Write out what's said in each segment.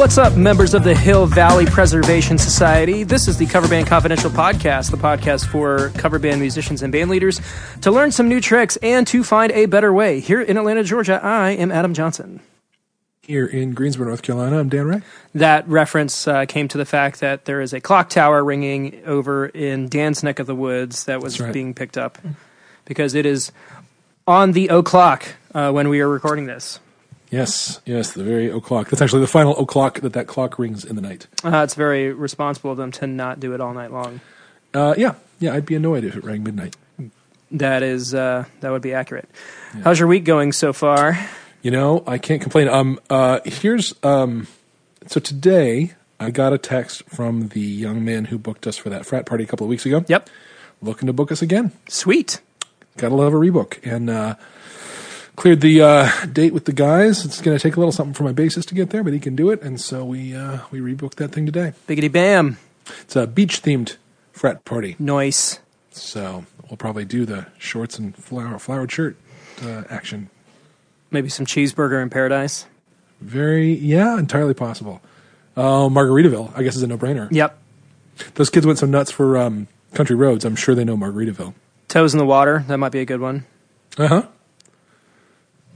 What's up, members of the Hill Valley Preservation Society? This is the Cover Band Confidential podcast, the podcast for cover band musicians and band leaders to learn some new tricks and to find a better way. Here in Atlanta, Georgia, I am Adam Johnson. Here in Greensboro, North Carolina, I'm Dan Ray. That reference uh, came to the fact that there is a clock tower ringing over in Dan's neck of the woods that was right. being picked up because it is on the o'clock uh, when we are recording this. Yes, yes, the very o'clock. That's actually the final o'clock that that clock rings in the night. Uh, it's very responsible of them to not do it all night long. Uh, yeah, yeah, I'd be annoyed if it rang midnight. That is uh, that would be accurate. How's your week going so far? You know, I can't complain. Um, uh, here's um, so today I got a text from the young man who booked us for that frat party a couple of weeks ago. Yep, looking to book us again. sweet. Gotta love a rebook, and uh, cleared the uh, date with the guys. It's going to take a little something for my bassist to get there, but he can do it, and so we uh, we rebooked that thing today. Biggity bam, It's a beach themed frat party. nice. So we'll probably do the shorts and flower flowered shirt uh, action. Maybe some cheeseburger in paradise. Very yeah, entirely possible. Oh, Margaritaville, I guess is a no brainer. Yep, Those kids went so nuts for um, country roads. I'm sure they know Margaritaville. toes in the water. That might be a good one. Uh huh.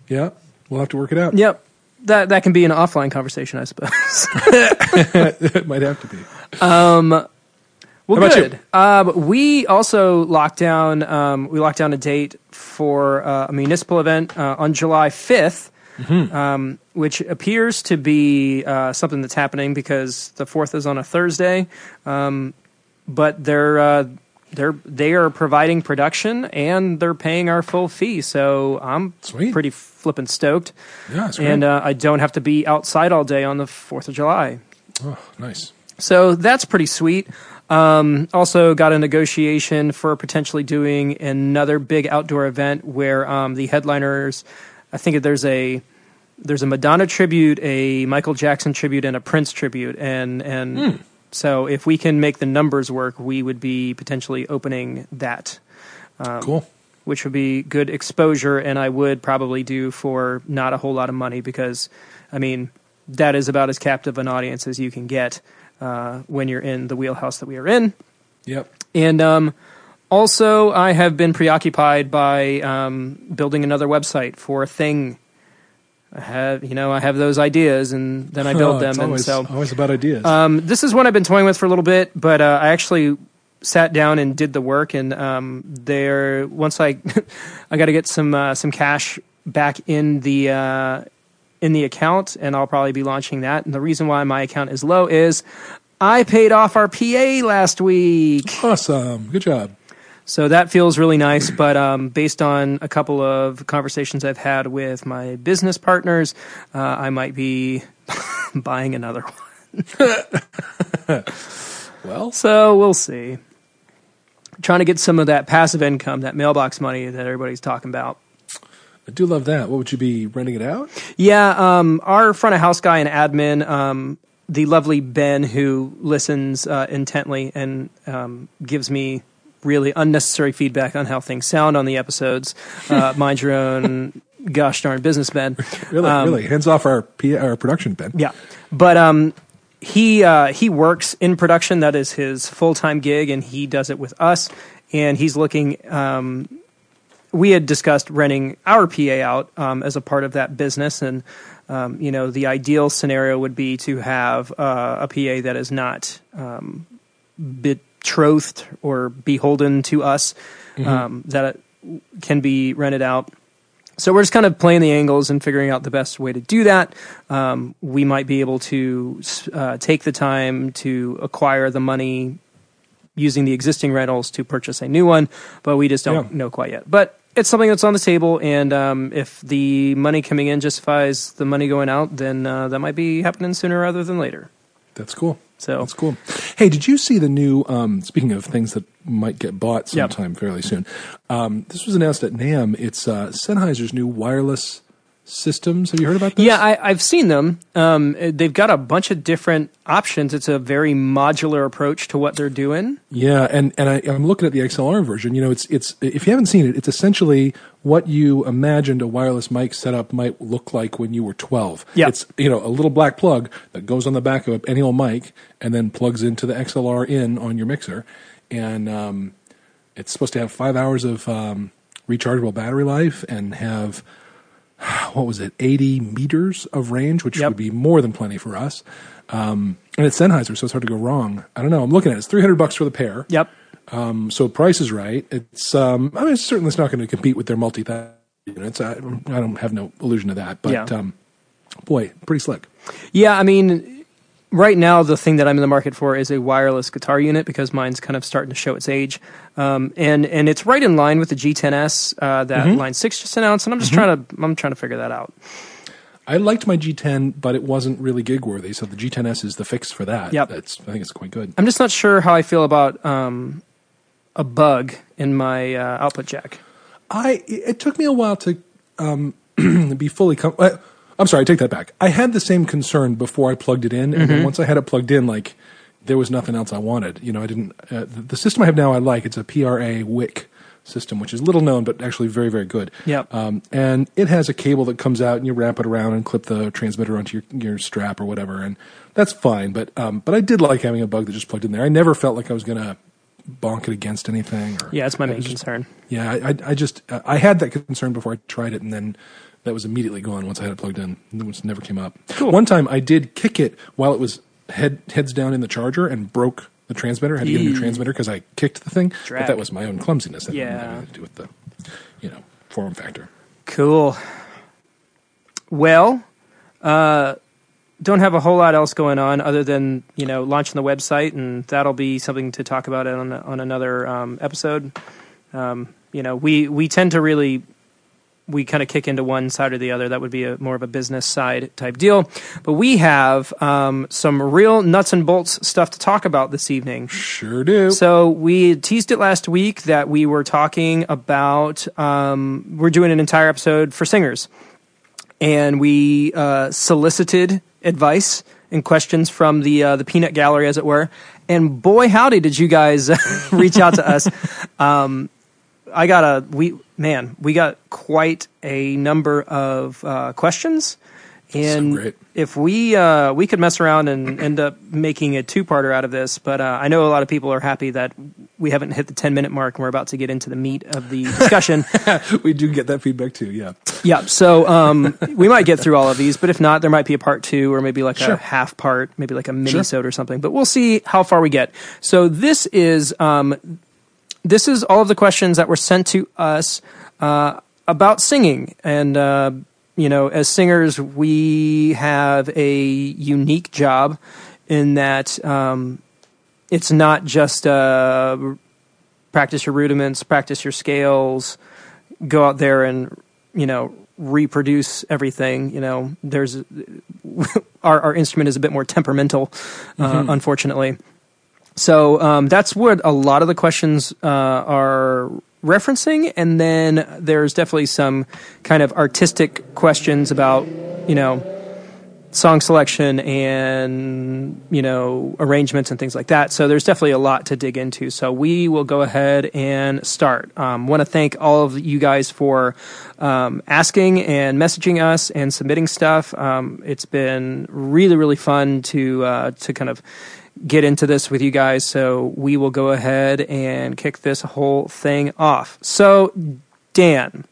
Yeah, we'll have to work it out. Yep, that that can be an offline conversation, I suppose. it might have to be. Well, How good. Um, we also locked down. Um, we locked down a date for uh, a municipal event uh, on July 5th Mm-hmm. um, which appears to be uh, something that's happening because the fourth is on a Thursday. Um, but they're uh, they're they are providing production and they're paying our full fee. So I'm Sweet. pretty flippin' stoked. Yeah. And uh, I don't have to be outside all day on the Fourth of July. oh, nice. So that's pretty sweet. Um, also, got a negotiation for potentially doing another big outdoor event where um, the headliners, I think there's a there's a Madonna tribute, a Michael Jackson tribute, and a Prince tribute, and and so if we can make the numbers work, we would be potentially opening that, Um, cool. which would be good exposure, and I would probably do for not a whole lot of money because, I mean, that is about as captive an audience as you can get uh, when you're in the wheelhouse that we are in. Yep. And um, also, I have been preoccupied by um, building another website for a thing. I have, you know, I have those ideas, and then I build Oh, them, and always, so always about ideas. um, this is one I've been toying with for a little bit, but uh, I actually sat down and did the work. And um, there, once I, I got to get some uh, some cash back in the uh, in the account, and I'll probably be launching that. And the reason why my account is low is I paid off our PA last week. awesome. Good job. So that feels really nice. But um, based on a couple of conversations I've had with my business partners, uh, I might be buying another one. Well, So we'll see. Trying to get some of that passive income, that mailbox money that everybody's talking about. I do love that. What would you be renting it out? Yeah, um, our front of house guy and admin, um, the lovely Ben, who listens uh, intently and um, gives me really unnecessary feedback on how things sound on the episodes. Uh, mind your own gosh darn business, Ben. Really, really. Hands off our P- our production, Ben. Um, Yeah, but um, he uh, he works in production. That is his full time gig, and he does it with us. And he's looking. Um, we had discussed renting our PA out um, as a part of that business, and um, you know the ideal scenario would be to have uh, a PA that is not um, betrothed or beholden to us, um, that can be rented out. So we're just kind of playing the angles and figuring out the best way to do that. Um, we might be able to uh, take the time to acquire the money using the existing rentals to purchase a new one, but we just don't Yeah. know quite yet. But it's something that's on the table, and um, if the money coming in justifies the money going out, then uh, that might be happening sooner rather than later. That's cool. So That's cool. Hey, did you see the new? Um, speaking of things that might get bought sometime fairly soon, um, this was announced at NAMM. It's uh, Sennheiser's new wireless systems. Have you heard about this? Yeah, I, I've seen them. Um, they've got a bunch of different options. It's a very modular approach to what they're doing. Yeah, and and I, I'm looking at the XLR version. You know, it's it's if you haven't seen it, it's essentially what you imagined a wireless mic setup might look like when you were 12. Yeah. it's you know a little black plug that goes on the back of any old mic and then plugs into the XLR in on your mixer, and um, it's supposed to have five hours of um, rechargeable battery life and have what was it, 80 meters of range, which Yep. would be more than plenty for us. Um, and it's Sennheiser, so it's hard to go wrong. I don't know. I'm looking at it. It's 300 bucks for the pair. Yep. Um, so price is right. It's, um, I mean, it's certainly it's not going to compete with their multi units. I, I don't have no illusion of that, but, Yeah. um, boy, pretty slick. Yeah, I mean, right now the thing that I'm in the market for is a wireless guitar unit because mine's kind of starting to show its age, um, and and it's right in line with the G10S uh, that Mm-hmm. Line Six just announced, and I'm just trying to I'm trying to figure that out. I liked my G10, but it wasn't really gig worthy. So the G10S is the fix for that. Yep. That's, I think it's quite good. I'm just not sure how I feel about um, a bug in my uh, output jack. I it took me a while to um, be fully. Com- uh, I'm sorry, I take that back. I had the same concern before I plugged it in, and Mm-hmm. then once I had it plugged in, like there was nothing else I wanted. You know, I didn't. Uh, the, system I have now, I like. It's a PRA WIC system, which is little known but actually very very good. Yep. Um, and it has a cable that comes out, and you wrap it around and clip the transmitter onto your your strap or whatever, and that's fine. But um, but I did like having a bug that just plugged in there. I never felt like I was gonna bonk it against anything. Or, Yeah, it's my main just- concern. yeah, I, I, I just uh, I had that concern before I tried it, and then that was immediately gone once I had it plugged in. It was never came up. Cool. One time I did kick it while it was head heads down in the charger and broke the transmitter. I Had to get a new Eee. transmitter because I kicked the thing. But Drag. that was my own clumsiness. That didn't have Yeah. anything to do with the you know form factor. Cool. Well, uh, don't have a whole lot else going on other than you know launching the website, and that'll be something to talk about on on another um, episode. Um, you know, we we tend to really we kind of kick into one side or the other. That would be a more of a business side type deal. But we have um, some real nuts and bolts stuff to talk about this evening. Sure do. So we teased it last week that we were talking about um, we're doing an entire episode for singers, and we uh, solicited advice and questions from the uh, the peanut gallery, as it were. And boy, howdy, did you guys reach out to us? Um, I got a we man, we got quite a number of uh, questions, and great. if we uh, we could mess around and end up making a two parter out of this, but uh, I know a lot of people are happy that we haven't hit the ten minute mark and we're about to get into the meat of the discussion. we do get that feedback too. Yeah. yeah, so um, we might get through all of these, but if not, there might be a part two or maybe like Sure. a half part, maybe like a mini Sure. or something. But we'll see how far we get. So this is um, this is all of the questions that were sent to us uh, about singing and. Uh, you know, as singers, we have a unique job in that um, it's not just uh, practice your rudiments, practice your scales, go out there and you know reproduce everything. You know, there's our our instrument is a bit more temperamental, uh, unfortunately. So um, that's what a lot of the questions uh, are referencing, and then there's definitely some kind of artistic questions about you know song selection and you know arrangements and things like that. So there's definitely a lot to dig into. So we will go ahead and start. Um, Want to thank all of you guys for um, asking and messaging us and submitting stuff. Um, it's been really really fun to uh, to kind of get into this with you guys. So we will go ahead and kick this whole thing off. So Dan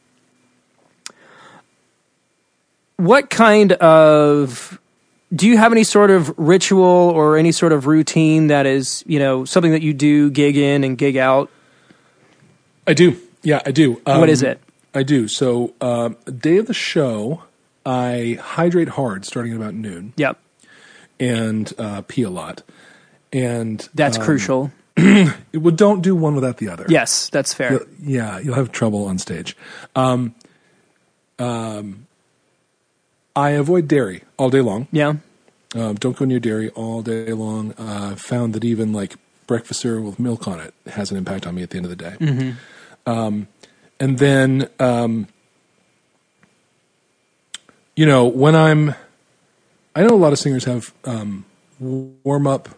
what kind of do you have any sort of ritual or any sort of routine that is you know something that you do gig in and gig out I do. Yeah, I do. What is Um, it? I do. So, um, day of the show, I hydrate hard starting at about noon yep and uh, pee a lot. And that's um, crucial it- well, don't do one without the other. yes that's fair You'll- yeah, you'll have trouble on stage. Um, um, I avoid dairy all day long. yeah Um, don't go near dairy all day long. Uh, found that even like breakfast cereal with milk on it has an impact on me at the end of the day. Um, and then um, you know, when I'm, I know a lot of singers have um, warm up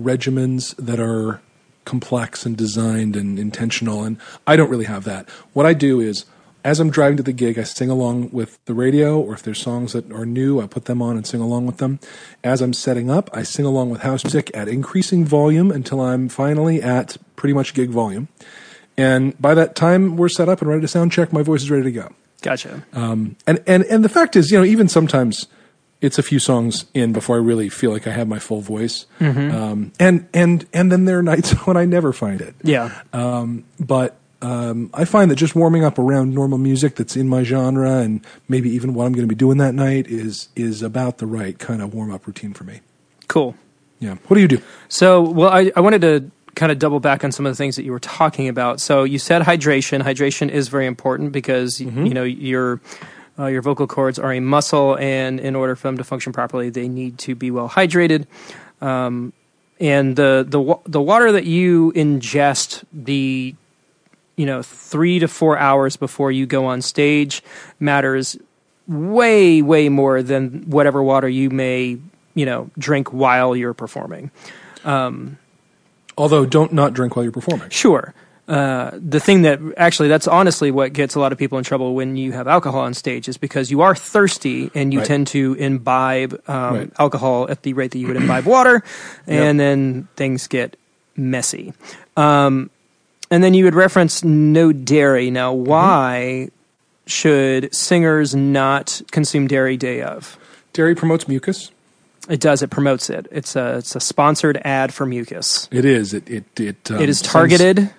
regimens that are complex and designed and intentional, and I don't really have that. What I do is, as I'm driving to the gig, I sing along with the radio, or if there's songs that are new, I put them on and sing along with them. As I'm setting up, I sing along with house music at increasing volume until I'm finally at pretty much gig volume. And by that time we're set up and ready to sound check, my voice is ready to go. Gotcha. Um, and, and, and the fact is, you know, even sometimes it's a few songs in before I really feel like I have my full voice. Um, and, and, and then there are nights when I never find it. yeah. Um, but um, I find that just warming up around normal music that's in my genre and maybe even what I'm going to be doing that night is is about the right kind of warm up routine for me. cool. Yeah. What do you do? So, well, I, I wanted to kind of double back on some of the things that you were talking about. So, you said hydration. Hydration is very important because y you know your uh, your vocal cords are a muscle, and in order for them to function properly, they need to be well hydrated. Um, and the the the water that you ingest, the you know three to four hours before you go on stage, matters way way more than whatever water you may you know drink while you're performing. Although don't not drink while you're performing. Sure. Uh, the thing that actually that's honestly what gets a lot of people in trouble when you have alcohol on stage is because you are thirsty and you Right. tend to imbibe um, Right. alcohol at the rate that you would imbibe water, and then things get messy. Um, and then you would reference no dairy. Now, Mm-hmm. why should singers not consume dairy day of? Dairy promotes mucus. It does. It promotes it. It's a it's a sponsored ad for mucus. It is. It it it. Um, it is sends targeted.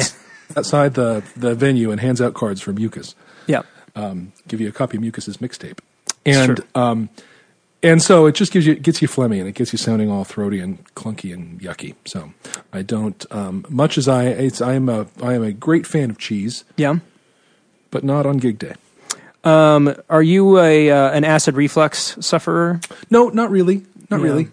outside the the venue and hands out cards for mucus. Yeah. Um, give you a copy of Mucus's mixtape, and um, and so it just gives you it gets you phlegmy and it gets you sounding all throaty and clunky and yucky. So I don't um, much as I it's, I am a I am a great fan of cheese, Yeah. but not on gig day. Um, are you a uh, an acid reflux sufferer? No, not really, not Yeah. really.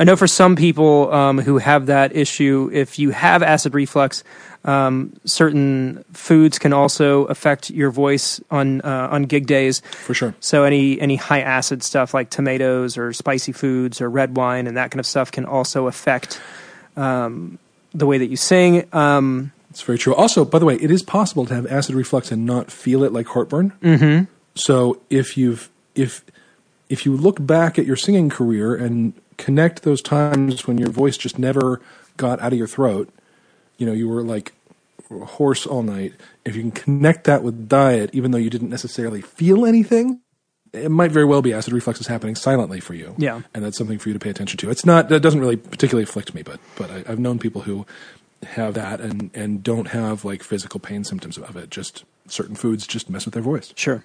I know for some people um, who have that issue, if you have acid reflux, um, certain foods can also affect your voice on uh, on gig days. For sure. So any any high acid stuff like tomatoes or spicy foods or red wine and that kind of stuff can also affect um, the way that you sing. Um, It's very true. Also, by the way, it is possible to have acid reflux and not feel it like heartburn. Mm-hmm. So if you've if if you look back at your singing career and connect those times when your voice just never got out of your throat, you know, you were like hoarse all night. If you can connect that with diet, even though you didn't necessarily feel anything, it might very well be acid reflux is happening silently for you. Yeah. and that's something for you to pay attention to. It's not that doesn't really particularly afflict me, but but I, I've known people who have that and and don't have like physical pain symptoms of it. Just certain foods just mess with their voice. Sure.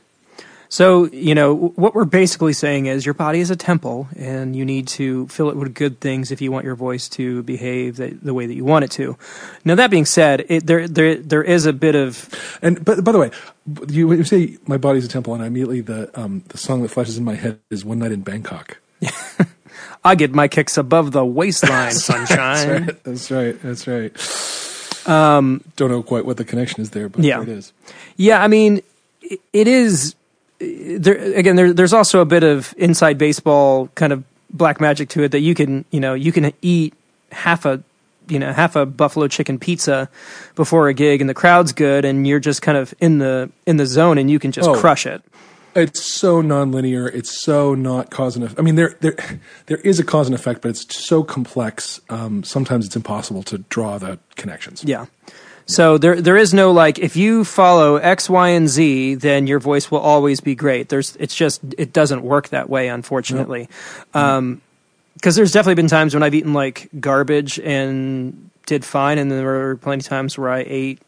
So, you know, what we're basically saying is your body is a temple and you need to fill it with good things if you want your voice to behave the, the way that you want it to. Now, that being said, it, there, there, there is a bit of, And but by the way, you, you say my body's a temple, and I immediately the um, the song that flashes in my head is "One Night in Bangkok." I get my kicks above the waistline, sunshine. That's right. That's right. That's right. Um, Don't know quite what the connection is there, but Yeah. it is. Yeah, I mean, i- it is. There again, there, there's also a bit of inside baseball kind of black magic to it that you can, you know, you can eat half a, you know, half a buffalo chicken pizza before a gig, and the crowd's good, and you're just kind of in the in the zone, and you can just Oh. crush it. It's so nonlinear. It's so not cause and effect. I mean, there there there is a cause and effect, but it's so complex. Um, sometimes it's impossible to draw the connections. Yeah. So there there is no like if you follow X, Y, and Z, then your voice will always be great. There's it's just it doesn't work that way, unfortunately. Um, because there's definitely been times when I've eaten like garbage and did fine, and then there were plenty of times where I ate,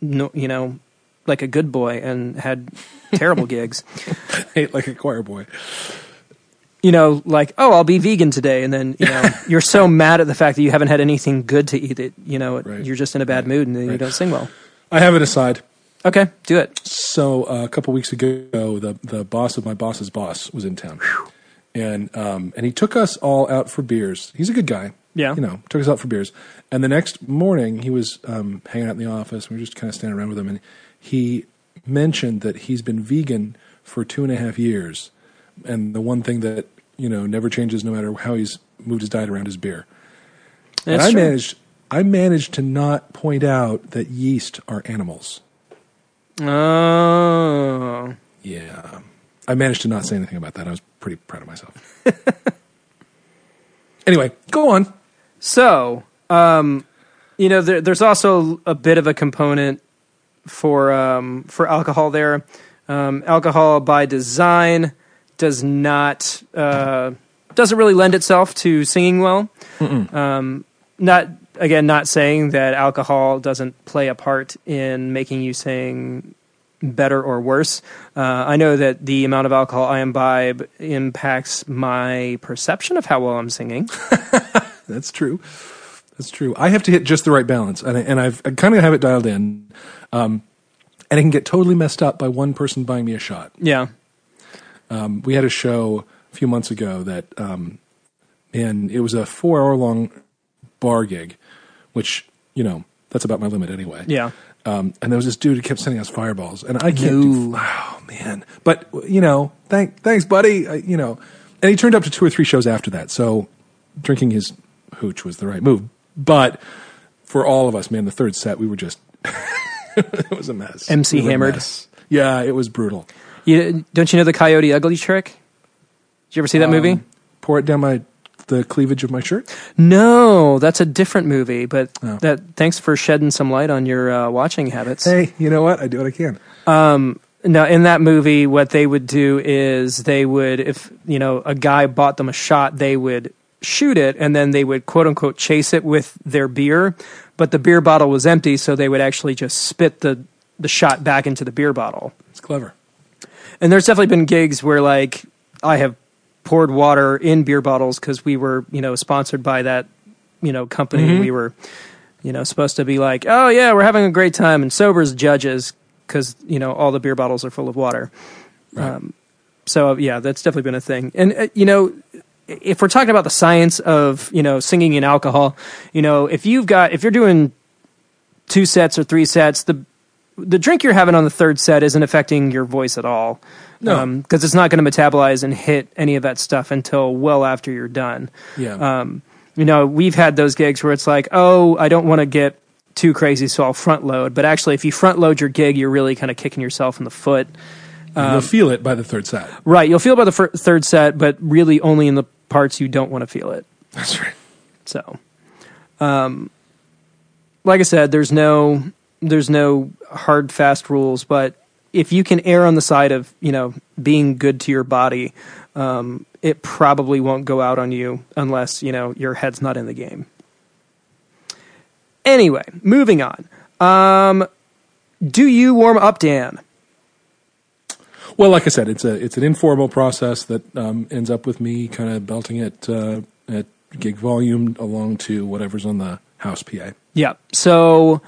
no, you know, like a good boy and had terrible gigs. Ate like a choir boy. You know, like oh, I'll be vegan today, and then you know you're so mad at the fact that you haven't had anything good to eat that you know Right. you're just in a bad mood and then you don't sing well. I have it aside. Okay, do it. So uh, a couple weeks ago, the the boss of my boss's boss was in town, and um, and he took us all out for beers. He's a good guy. Yeah. you know, took us out for beers. And the next morning, he was um, hanging out in the office. We were just kind of standing around with him, and he mentioned that he's been vegan for two and a half years, and the one thing that you know never changes no matter how he's moved his diet around is beer. and That's I true. managed I managed to not point out that yeast are animals. Oh. Yeah. I managed to not say anything about that. I was pretty proud of myself. anyway, go on. So, um, you know, there, there's also a bit of a component for um, for alcohol there. Um, alcohol by design does not uh, doesn't really lend itself to singing well. Um, not again, not saying that alcohol doesn't play a part in making you sing better or worse. Uh, I know that the amount of alcohol I imbibe impacts my perception of how well I'm singing. That's true. That's true. I have to hit just the right balance, and I, and I've I kind of have it dialed in. Um, and it can get totally messed up by one person buying me a shot. Yeah. Um, we had a show a few months ago that, um, and it was a four hour long bar gig, which you know that's about my limit anyway. Yeah. Um, and there was this dude who kept sending us fireballs, and I can't. Do, oh man! But you know, thank thanks, buddy. I, you know, and he turned up to two or three shows after that. So drinking his hooch was the right move. But for all of us, man, the third set we were just it was a mess. MC We hammered. mess. Yeah, it was brutal. You, don't you know the Coyote Ugly trick? Did you ever see that movie? Um, pour it down my the cleavage of my shirt. No, that's a different movie. But Oh. that thanks for shedding some light on your uh, watching habits. Hey, you know what? I do what I can. Now in that movie, what they would do is they would, if you know, a guy bought them a shot, they would shoot it, and then they would quote unquote chase it with their beer, but the beer bottle was empty, so they would actually just spit the the shot back into the beer bottle. It's clever. And there's definitely been gigs where like I have poured water in beer bottles because we were you know sponsored by that you know company. Mm-hmm. We were you know supposed to be like, oh yeah, we're having a great time, and sobers judges because you know all the beer bottles are full of water. Right. Um, so yeah, that's definitely been a thing. And uh, you know, if we're talking about the science of you know singing and alcohol, you know, if you've got if you're doing two sets or three sets, the the drink you're having on the third set isn't affecting your voice at all. No. because it's not going to metabolize and hit any of that stuff until well after you're done. yeah. Um, you know, we've had those gigs where it's like, oh, I don't want to get too crazy, so I'll front load. But actually, if you front load your gig, you're really kind of kicking yourself in the foot. And You'll feel it by the third set. Right. You'll feel it by the third set, but really only in the parts you don't want to feel it. That's right. So, um, like I said, there's no there's no hard fast rules, but if you can err on the side of you know being good to your body, um, it probably won't go out on you unless you know your head's not in the game. Anyway, moving on. Um, do you warm up, Dan? Well, like I said, it's a it's an informal process that um, ends up with me kind of belting it uh, at gig volume along to whatever's on the house PA. Yeah. So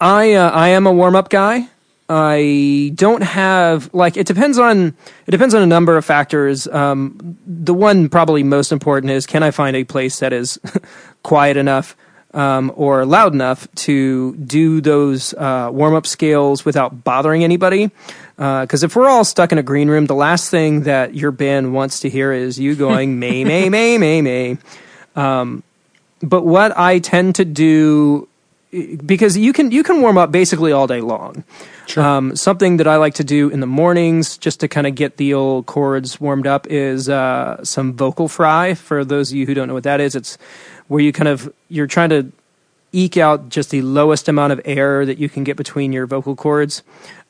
I uh, I am a warm up guy. I don't have like it depends on it depends on a number of factors. Um, the one probably most important is can I find a place that is quiet enough um, or loud enough to do those uh, warm up scales without bothering anybody. Because if we're all stuck in a green room, the last thing that your band wants to hear is you going may may may may may but what I tend to do because you can you can warm up basically all day long. Sure. Um, something that I like to do in the mornings, just to kind of get the old cords warmed up, is uh, some vocal fry. For those of you who don't know what that is, it's where you kind of you're trying to eke out just the lowest amount of air that you can get between your vocal cords,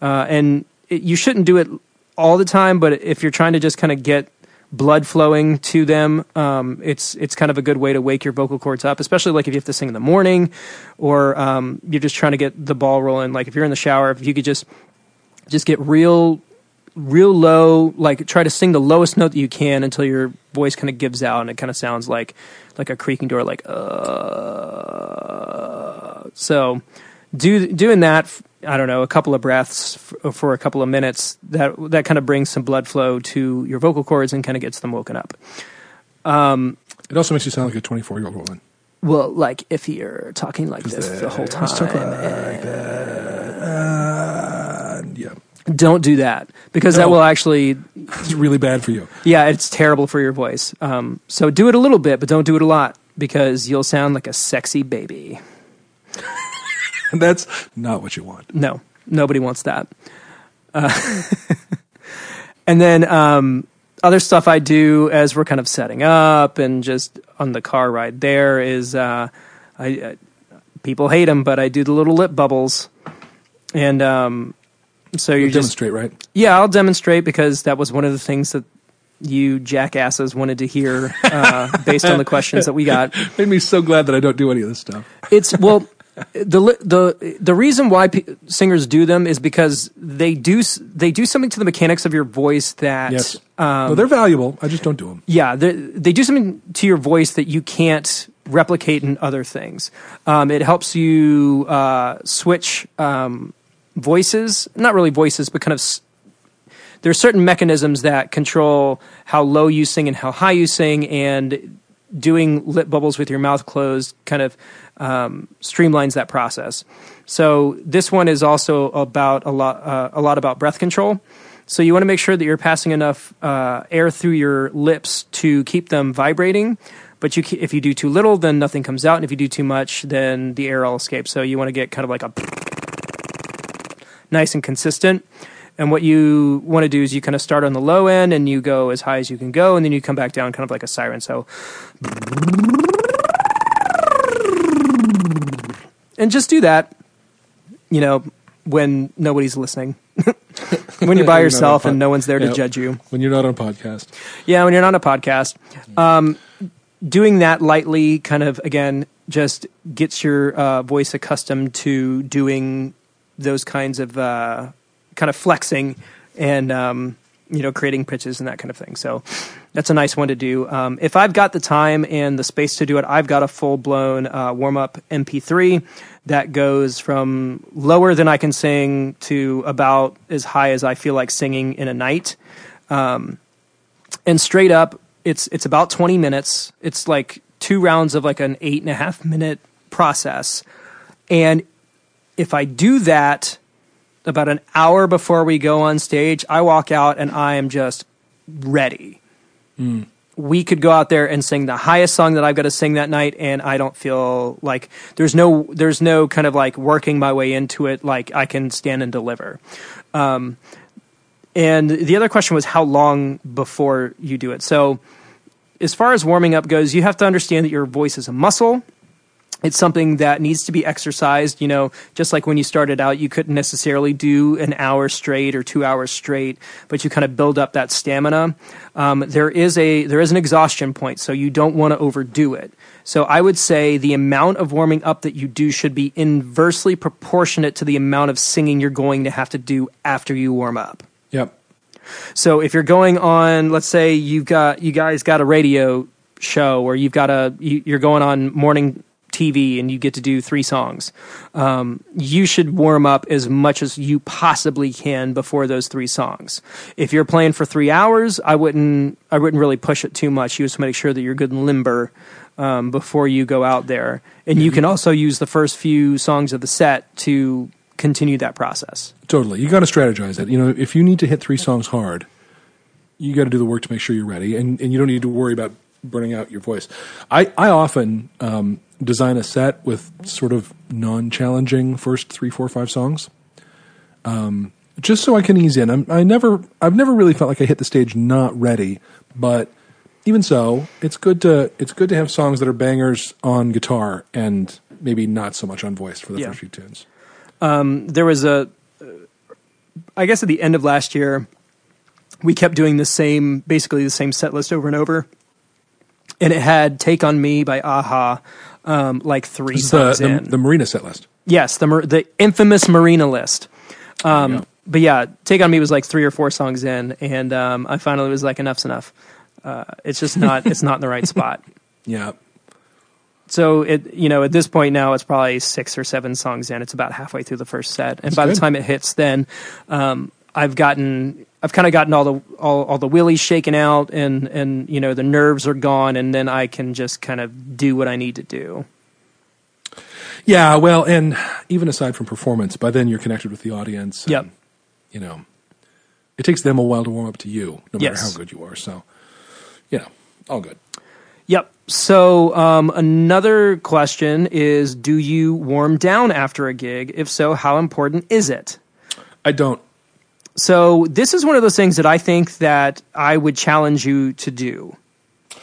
uh, and it, you shouldn't do it all the time. But if you're trying to just kind of get blood flowing to them, um, it's it's kind of a good way to wake your vocal cords up, especially like if you have to sing in the morning, or um, you're just trying to get the ball rolling. Like if you're in the shower, if you could just just get real real low like try to sing the lowest note that you can until your voice kind of gives out and it kind of sounds like like a creaking door like uh so do doing that i don't know a couple of breaths f- for a couple of minutes that that kind of brings some blood flow to your vocal cords and kind of gets them woken up It also makes you sound like a 24 year old woman. well like if you're talking like this the whole time like that. Uh, yeah. Don't do that because that will actually, It's really bad for you. yeah, it's terrible for your voice. Um, so do it a little bit, but don't do it a lot because you'll sound like a sexy baby. That's not what you want. No, nobody wants that. Uh, and then um, other stuff I do as we're kind of setting up and just on the car ride there is uh, I, I people hate them, but I do the little lip bubbles, and um, so you You demonstrate, right? yeah, I'll demonstrate because that was one of the things that you jackasses wanted to hear uh, based on the questions that we got. Made me so glad that I don't do any of this stuff. It's well, the the the reason why p- singers do them is because they do they do something to the mechanics of your voice that Yes. um, no, they're valuable. I just don't do them. yeah they they do something to your voice that you can't replicate in other things. Um, it helps you uh, switch um, voices, not really voices, but kind of. S- there are certain mechanisms that control how low you sing and how high you sing, and doing lip bubbles with your mouth closed kind of um, streamlines that process. So this one is also about a lot, uh, a lot about breath control. So you want to make sure that you're passing enough uh, air through your lips to keep them vibrating. But you, if you do too little, then nothing comes out, and if you do too much, then the air all escapes. So you want to get kind of like a nice and consistent. And what you want to do is you kind of start on the low end and you go as high as you can go, and then you come back down kind of like a siren. So, and just do that, you know, when nobody's listening. when you're by yourself pod- and no one's there to judge you. When you're not on a podcast. Yeah, when you're not on a podcast. Um, doing that lightly kind of, again, just gets your uh, voice accustomed to doing those kinds of uh, kind of flexing and, um, you know, creating pitches and that kind of thing. So that's a nice one to do. Um, if I've got the time and the space to do it, I've got a full blown uh, warm up MP3 that goes from lower than I can sing to about as high as I feel like singing in a night and straight up it's it's about 20 minutes it's like two rounds of like an eight and a half minute process and if i do that about an hour before we go on stage i walk out and i am just ready hmm. we could go out there and sing the highest song that i've got to sing that night and i don't feel like there's no there's no kind of like working my way into it like i can stand and deliver um, and the other question was how long before you do it. So, as far as warming up goes, you have to understand that your voice is a muscle. It's something that needs to be exercised. You know, just like when you started out, you couldn't necessarily do an hour straight or two hours straight, but you kind of build up that stamina. Um, there is a there is an exhaustion point, so you don't want to overdo it. So I would say the amount of warming up that you do should be inversely proportionate to the amount of singing you're going to have to do after you warm up. Yep. So if you're going on, let's say you've got you guys got a radio show, or you've got a you, you're going on morning TV and you get to do three songs, um, you should warm up as much as you possibly can before those three songs. If you're playing for three hours, I wouldn't I wouldn't really push it too much. You just make sure that you're good and limber um, before you go out there, and you can also use the first few songs of the set to continue that process. Totally. You got to strategize it. You know, if you need to hit three songs hard, you got to do the work to make sure you're ready, and, and you don't need to worry about burning out your voice. I, I often um, design a set with sort of non challenging first three, four, five songs. Um, just so I can ease in. I'm, I never, I've never really felt like I hit the stage not ready, but even so, it's good to it's good to have songs that are bangers on guitar and maybe not so much on voice for the Yeah. first few tunes. there was a i guess at the end of last year we kept doing the same basically the same set list over and over and it had take on me by a-ha um, like three This the, songs the, in. the Marina set list. yes the the infamous marina list. Um, but yeah take on me was like three or four songs in and um, i finally was like enough's enough. Uh, it's just not it's not in the right spot. Yeah. so it you know at this point now it's probably six or seven songs in. It's about halfway through the first set. And That's by good. the time it hits then um, i've gotten i've kind of gotten all the all, all the willies shaken out and and you know the nerves are gone and then i can just kind of do what i need to do Yeah, well, and even aside from performance, by then you're connected with the audience. and, Yep. You know, it takes them a while to warm up to you, no matter Yes. how good you are. So, you know, all good. Yep. So um, another question is: Do you warm down after a gig? If so, how important is it? I don't. So this is one of those things that I think that I would challenge you to do.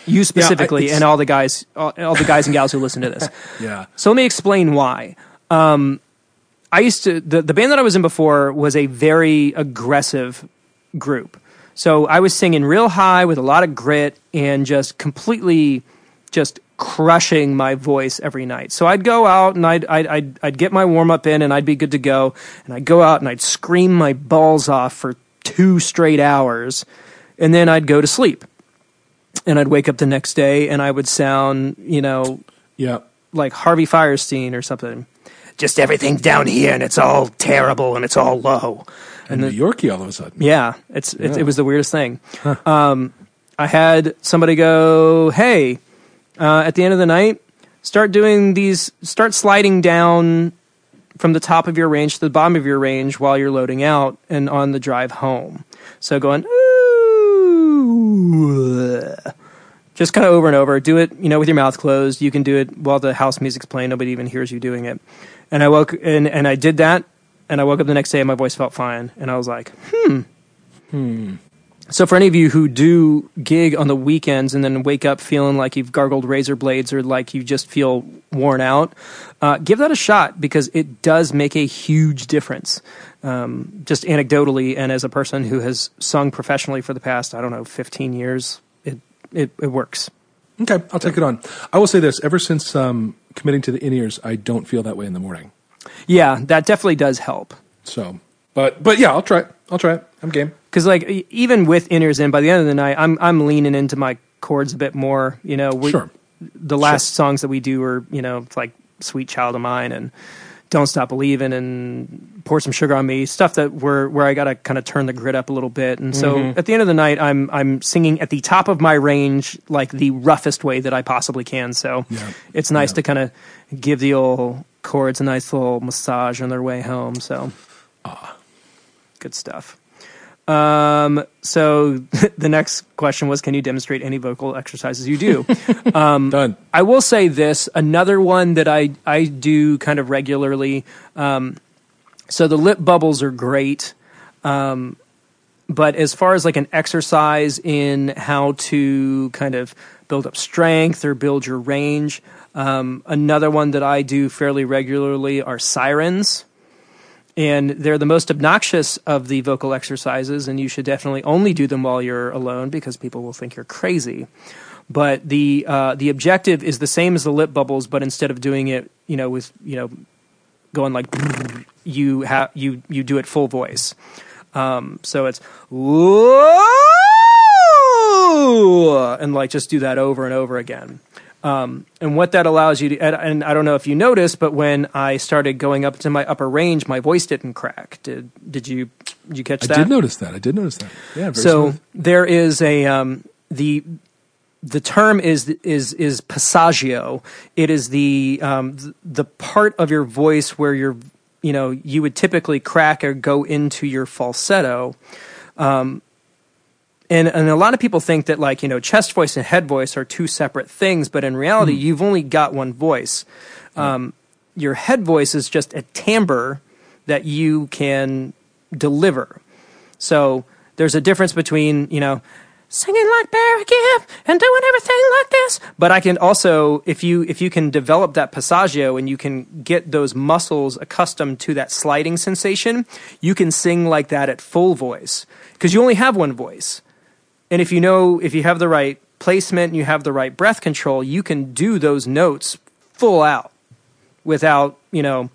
You specifically, it's- and all the guys, all, all the guys and gals who listen to this. Yeah. So let me explain why. Um, I used to the the band that I was in before was a very aggressive group. So I was singing real high with a lot of grit and just completely just crushing my voice every night. So I'd go out and I'd I'd I'd, I'd get my warm up in and I'd be good to go and I'd go out and I'd scream my balls off for 2 straight hours and then I'd go to sleep. And I'd wake up the next day and I would sound, you know, Yeah. like Harvey Fierstein or something. Just everything's down here and it's all terrible and it's all low. And New Yorkie all of a sudden. Yeah, it's, Yeah. it was the weirdest thing. Um, I had somebody go, "Hey, uh, at the end of the night, start doing these. Start sliding down from the top of your range to the bottom of your range while you're loading out and on the drive home. So going ooh, just kind of over and over. Do it, you know, with your mouth closed. You can do it while the house music's playing. Nobody even hears you doing it. And I woke and and I did that. And I woke up the next day and my voice felt fine. And I was like, hmm. hmm. So for any of you who do gig on the weekends and then wake up feeling like you've gargled razor blades or like you just feel worn out, uh, give that a shot because it does make a huge difference. Um, just anecdotally, and as a person who has sung professionally for the past, I don't know, 15 years, it it, it works. Okay, I'll take it on. I will say this: ever since um, committing to the in ears, I don't feel that way in the morning. Yeah, that definitely does help. So, but but yeah, I'll try it. I'll try it. I'm game. Because like even with in ears in, by the end of the night, I'm I'm leaning into my cords a bit more. You know, we, Sure. the last songs that we do are you know like "Sweet Child of Mine" and "Don't Stop Believing" and "Pour Some Sugar on Me," stuff that where where I got to kind of turn the grid up a little bit. And so mm-hmm. at the end of the night, I'm I'm singing at the top of my range, like the roughest way that I possibly can. So Yeah. it's nice Yeah. to kind of give the old cords a nice little massage on their way home. So ah. good stuff. Um, so the next question was, can you demonstrate any vocal exercises you do? Done. I will say this, another one that I, I do kind of regularly. Um, so the lip bubbles are great. Um, but as far as like an exercise in how to kind of build up strength or build your range, um, another one that I do fairly regularly are sirens and they're the most obnoxious of the vocal exercises and you should definitely only do them while you're alone because people will think you're crazy. But the uh, the objective is the same as the lip bubbles but instead of doing it you know with you know going like you have you you do it full voice. Um, so it's and like just do that over and over again um, and what that allows you to, and, I don't know if you noticed, but when I started going up to my upper range, my voice didn't crack. Did did you did you catch I that? I did notice that. I did notice that. Yeah. Very so smooth. there is a um, the the term is is is passaggio. It is the um, the part of your voice where you're you know you would typically crack or go into your falsetto. Um, and and a lot of people think that like you know chest voice and head voice are two separate things, but in reality, you've only got one voice. Um, your head voice is just a timbre that you can deliver. So there's a difference between you know singing like Barry Gibb and doing everything like this, but I can also if you if you can develop that passaggio and you can get those muscles accustomed to that sliding sensation, you can sing like that at full voice because you only have one voice. And if you know, if you have the right placement and you have the right breath control, you can do those notes full out without, you know,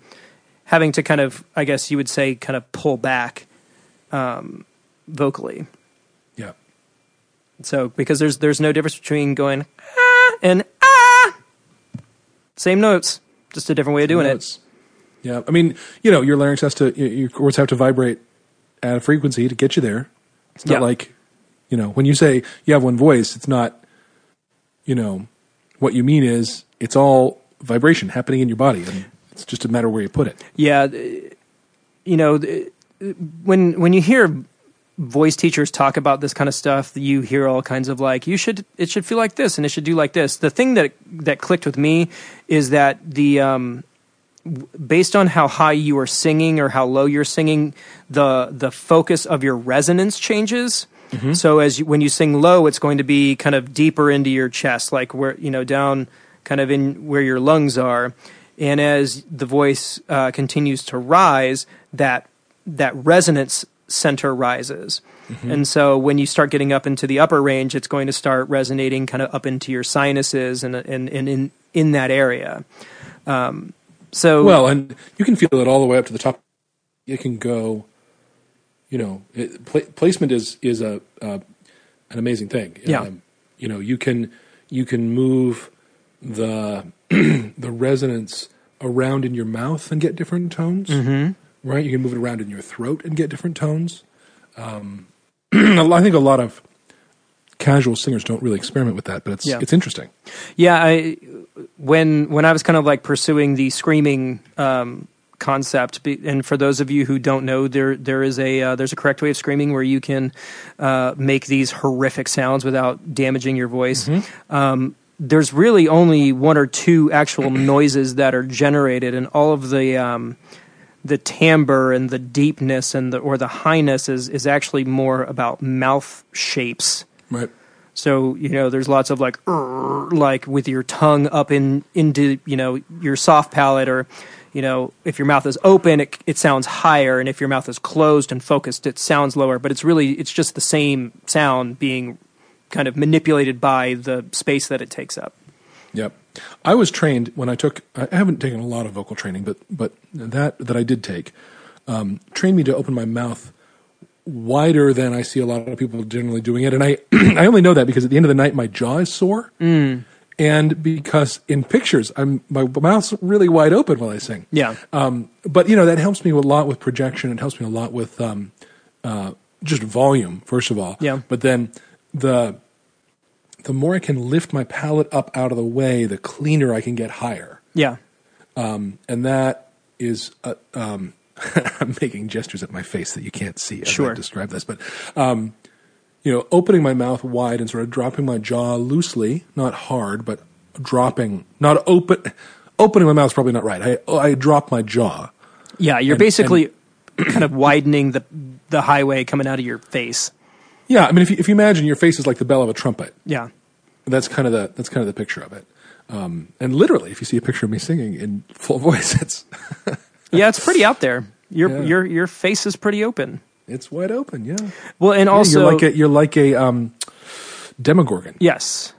having to kind of, I guess you would say, kind of pull back um, vocally. yeah. So because there's there's no difference between going ah and ah, same notes, just a different way of doing it. Yeah. I mean, you know, your larynx has to, your- cords have to vibrate at a frequency to get you there. It's not Yeah. like, you know, when you say you have one voice, it's not, you know, what you mean is it's all vibration happening in your body, and it's just a matter where you put it. Yeah, you know, when when you hear voice teachers talk about this kind of stuff, you hear all kinds of like, you should, it should feel like this and it should do like this. The thing that, that clicked with me is that the, um, based on how high you are singing or how low you're singing, the, the focus of your resonance changes. So as you, when you sing low, it's going to be kind of deeper into your chest, like where, you know, down kind of in where your lungs are. And as the voice uh, continues to rise, that that resonance center rises. And so when you start getting up into the upper range, it's going to start resonating kind of up into your sinuses and and, and in in that area. Um, so Well, and you can feel it all the way up to the top. It can go. You know, it, pla placement is is a uh, an amazing thing. Um, Yeah. you know, you can you can move the the resonance around in your mouth and get different tones. Mm-hmm. Right. You can move it around in your throat and get different tones. Um, I think a lot of casual singers don't really experiment with that, but it's Yeah. it's interesting. Yeah, I when when I was kind of like pursuing the screaming um, concept, and for those of you who don't know, there there is a uh, there's a correct way of screaming where you can uh, make these horrific sounds without damaging your voice. Um, there's really only one or two actual noises that are generated, and all of the um, the timbre and the deepness and the or the highness is is actually more about mouth shapes. Right. So you know, there's lots of like, like with your tongue up in into you know your soft palate, or you know, if your mouth is open, it it sounds higher, and if your mouth is closed and focused, it sounds lower. But it's really it's just the same sound being kind of manipulated by the space that it takes up. Yep. I was trained when I took. I haven't taken a lot of vocal training, but but that that I did take um, trained me to open my mouth wider than I see a lot of people generally doing it. And I I only know that because at the end of the night my jaw is sore, Mm. And because in pictures I'm my mouth's really wide open while I sing. Yeah. Um, but you know that helps me a lot with projection. It helps me a lot with um, uh, just volume, first of all. Yeah. But then the the more I can lift my palate up out of the way, the cleaner I can get higher. Yeah. And that is, uh, um, I'm making gestures at my face that you can't see as Sure. I describe this, but um, you know, opening my mouth wide and sort of dropping my jaw loosely, not hard, but dropping, not open. Opening my mouth is probably not right. I I drop my jaw. Yeah. You're And- basically kind of widening the the highway coming out of your face. Yeah, I mean, if you, if you imagine your face is like the bell of a trumpet, Yeah. that's kind of the that's kind of the picture of it. Um, and literally, if you see a picture of me singing in full voice, it's Yeah, it's pretty out there. Your Yeah. your your face is pretty open. It's wide open. Yeah, Well, and Yeah, also you're like a you're like a um, demogorgon. yes,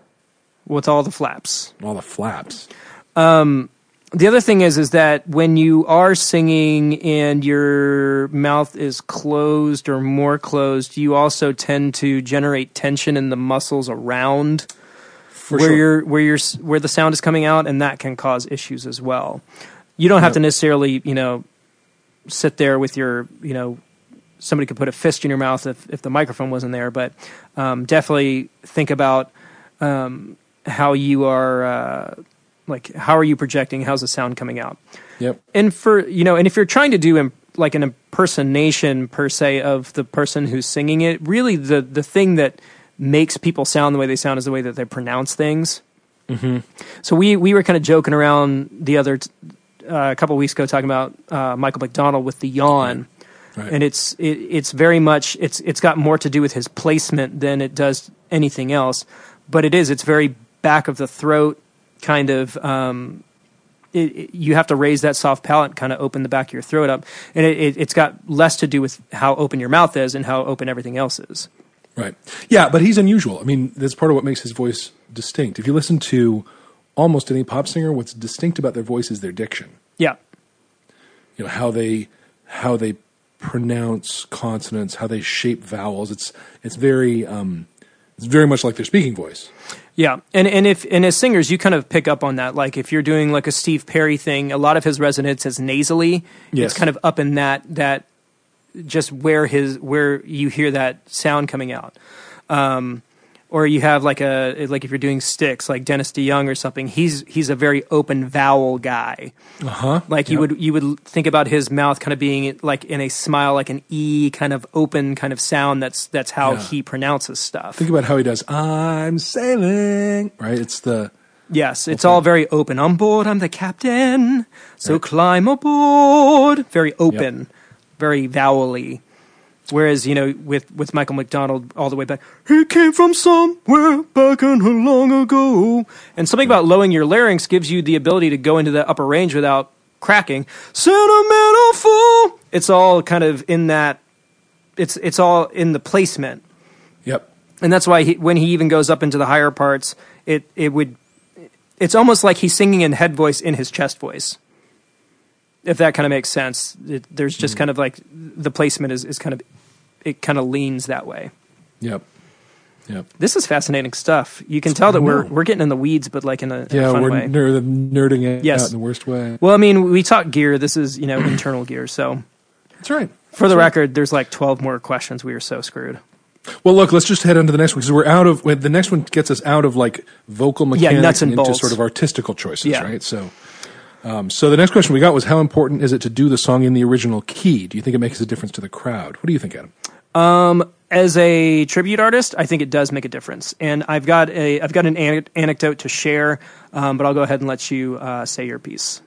with all the flaps. All the flaps. Um, The other thing is is that when you are singing and your mouth is closed or more closed, you also tend to generate tension in the muscles around For where sure. you're where you're where the sound is coming out, and that can cause issues as well. You don't have Yeah. to necessarily, you know, sit there with your, you know, somebody could put a fist in your mouth if if the microphone wasn't there, but um, definitely think about um, how you are, uh, like, how are you projecting? How's the sound coming out? Yep. and for you know and if you're trying to do im- like an impersonation per se of the person who's singing it really the the thing that makes people sound the way they sound is the way that they pronounce things mm-hmm. so we we were kind of joking around the other t- uh, a couple weeks ago talking about uh, michael mcdonald with the yawn Right. and it's it, it's very much it's it's got more to do with his placement than it does anything else but it is it's very back of the throat kind of um, it, it- you have to raise that soft palate, kind of open the back of your throat up, and it, it, it's got less to do with how open your mouth is and how open everything else is. Right. Yeah, but he's unusual. I mean, that's part of what makes his voice distinct. If you listen to almost any pop singer, what's distinct about their voice is their diction. Yeah, You know how they how they pronounce consonants, how they shape vowels. It's it's very um, it's very much like their speaking voice. yeah, and and if and as singers, you kind of pick up on that. Like if you're doing like a Steve Perry thing, a lot of his resonance is nasally. Yes. It's kind of up in that that just where his where you hear that sound coming out. Um, or you have like a like if you're doing Styx like Dennis DeYoung or something. He's he's a very open vowel guy. Uh huh. Like you would you would think about his mouth kind of being like in a smile, like an e kind of open kind of sound. That's that's how Yeah. he pronounces stuff. Think about how he does. I'm sailing. Right. It's the Yes, it's all very open. On board, I'm the captain, so Right. climb aboard. Very open, very vowely. Whereas you know, with with Michael McDonald, all the way back, he came from somewhere back in long ago. And something about lowering your larynx gives you the ability to go into the upper range without cracking. Sentimental fool. It's all kind of in that. It's it's all in the placement yep. and that's why he, when he even goes up into the higher parts, it it would it's almost like he's singing in head voice in his chest voice. If that kind of makes sense, it, there's just mm-hmm. kind of like the placement is, is kind of it kind of leans that way. Yep. Yep. This is fascinating stuff. You can tell that we're we're getting in the weeds, but like in a, in a Yeah, fun we're way. ner- nerding it Yes. out in the worst way. well, I mean, we talk gear. This is you know internal gear. So That's right. for the record, there's like 12 more questions. We are so screwed. Well, look, let's just head on to the next one because we're out of. The next one gets us out of like vocal mechanics nuts and into bolts. sort of artistical choices, Yeah. right? So, um, so the next question we got was how important is it to do the song in the original key? Do you think it makes a difference to the crowd? What do you think, Adam? As a tribute artist, I think it does make a difference. And I've got a I've got an ane- anecdote to share, um, but I'll go ahead and let you uh, say your piece.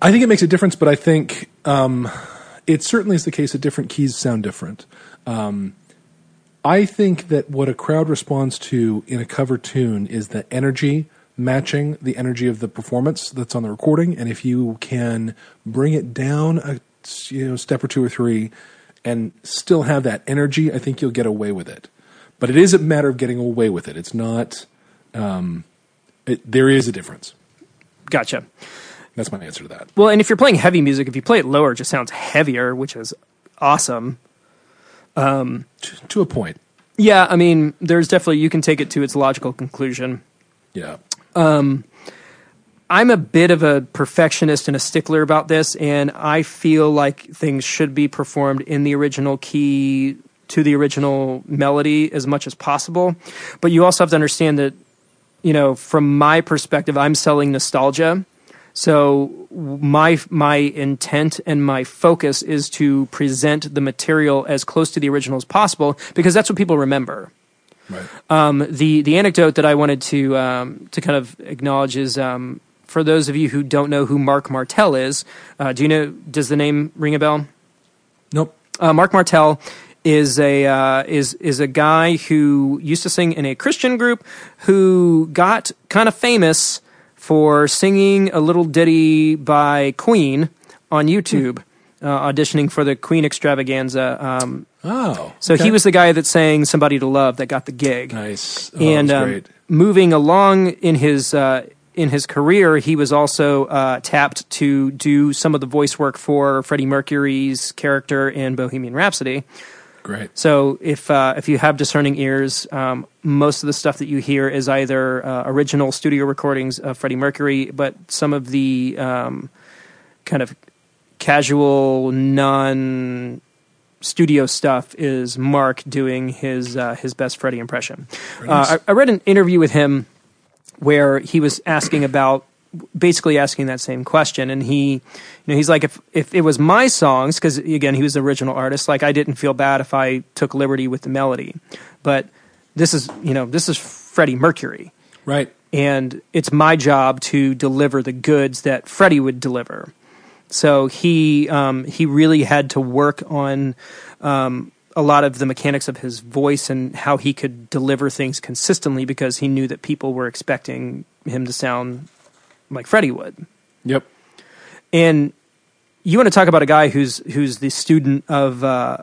I think it makes a difference, but I think um, it certainly is the case that different keys sound different. Um, I think that what a crowd responds to in a cover tune is the energy matching the energy of the performance that's on the recording, and if you can bring it down a you know step or two or three, and still have that energy, I think you'll get away with it. But it is a matter of getting away with it. It's not. Um, it, there is a difference. Gotcha. That's my answer to that. Well, and if you're playing heavy music, if you play it lower, it just sounds heavier, which is awesome. To, to a point. Yeah, I mean, there's definitely you can take it to its logical conclusion. Yeah. I'm a bit of a perfectionist and a stickler about this, and I feel like things should be performed in the original key to the original melody as much as possible. But you also have to understand that, you know, from my perspective, I'm selling nostalgia. So my my intent and my focus is to present the material as close to the original as possible because that's what people remember. Right. Um, the the anecdote that I wanted to um, to kind of acknowledge is um, for those of you who don't know who Mark Martel is. Uh, do you know? Does the name ring a bell? Nope. Uh, Mark Martel is a uh, is is a guy who used to sing in a Christian group who got kind of famous for singing a little ditty by Queen on YouTube, uh, auditioning for the Queen extravaganza. Um, Oh. so okay. he was the guy that sang "Somebody to Love" that got the gig nice. Oh, and um, moving along in his uh, in his career, he was also uh, tapped to do some of the voice work for Freddie Mercury's character in Bohemian Rhapsody. Great. So if uh, if you have discerning ears, um, most of the stuff that you hear is either uh, original studio recordings of Freddie Mercury, but some of the um, kind of casual, non studio stuff is Mark doing his uh, his best Freddie impression. Uh, I, I read an interview with him where he was asking about basically asking that same question. And he you know he's like if if it was my songs because again he was the original artist like i didn't feel bad if i took liberty with the melody. But this is you know this is freddie mercury. Right. and it's my job to deliver the goods that freddie would deliver. So he um, he really had to work on um, a lot of the mechanics of his voice and how he could deliver things consistently because he knew that people were expecting him to sound like Freddie would. Yep. And you want to talk about a guy who's who's the student of uh,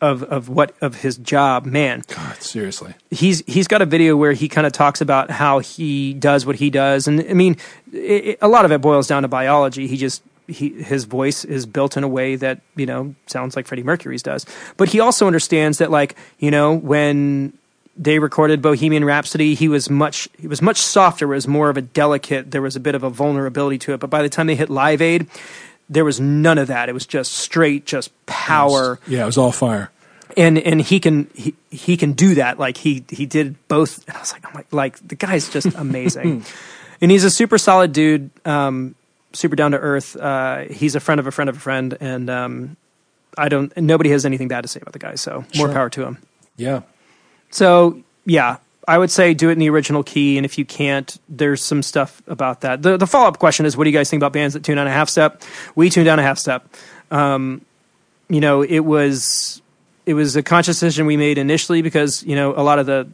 of of what of his job, man. God, seriously. He's he's got a video where he kind of talks about how he does what he does, and I mean, it, it- a lot of it boils down to biology. He just he his voice is built in a way that you know sounds like Freddie Mercury's does, but he also understands that like you know when they recorded Bohemian Rhapsody, he was much he was much softer. It was more of a delicate. There was a bit of a vulnerability to it. But by the time they hit Live Aid, there was none of that. It was just straight, just power. Yeah, it was all fire. and and he can he, he can do that like he he did both and i was like i'm like like the guy's just amazing and he's a super solid dude um super down to earth. Uh he's a friend of a friend of a friend and um i don't nobody has anything bad to say about the guy so more Sure. power to him. Yeah. so yeah i would say do it in the original key and if you can't there's some stuff about that. The, the follow-up question is what do you guys think about bands that tune down a half step? We tune down a half step. Um you know it was it was a conscious decision we made initially because you know a lot of the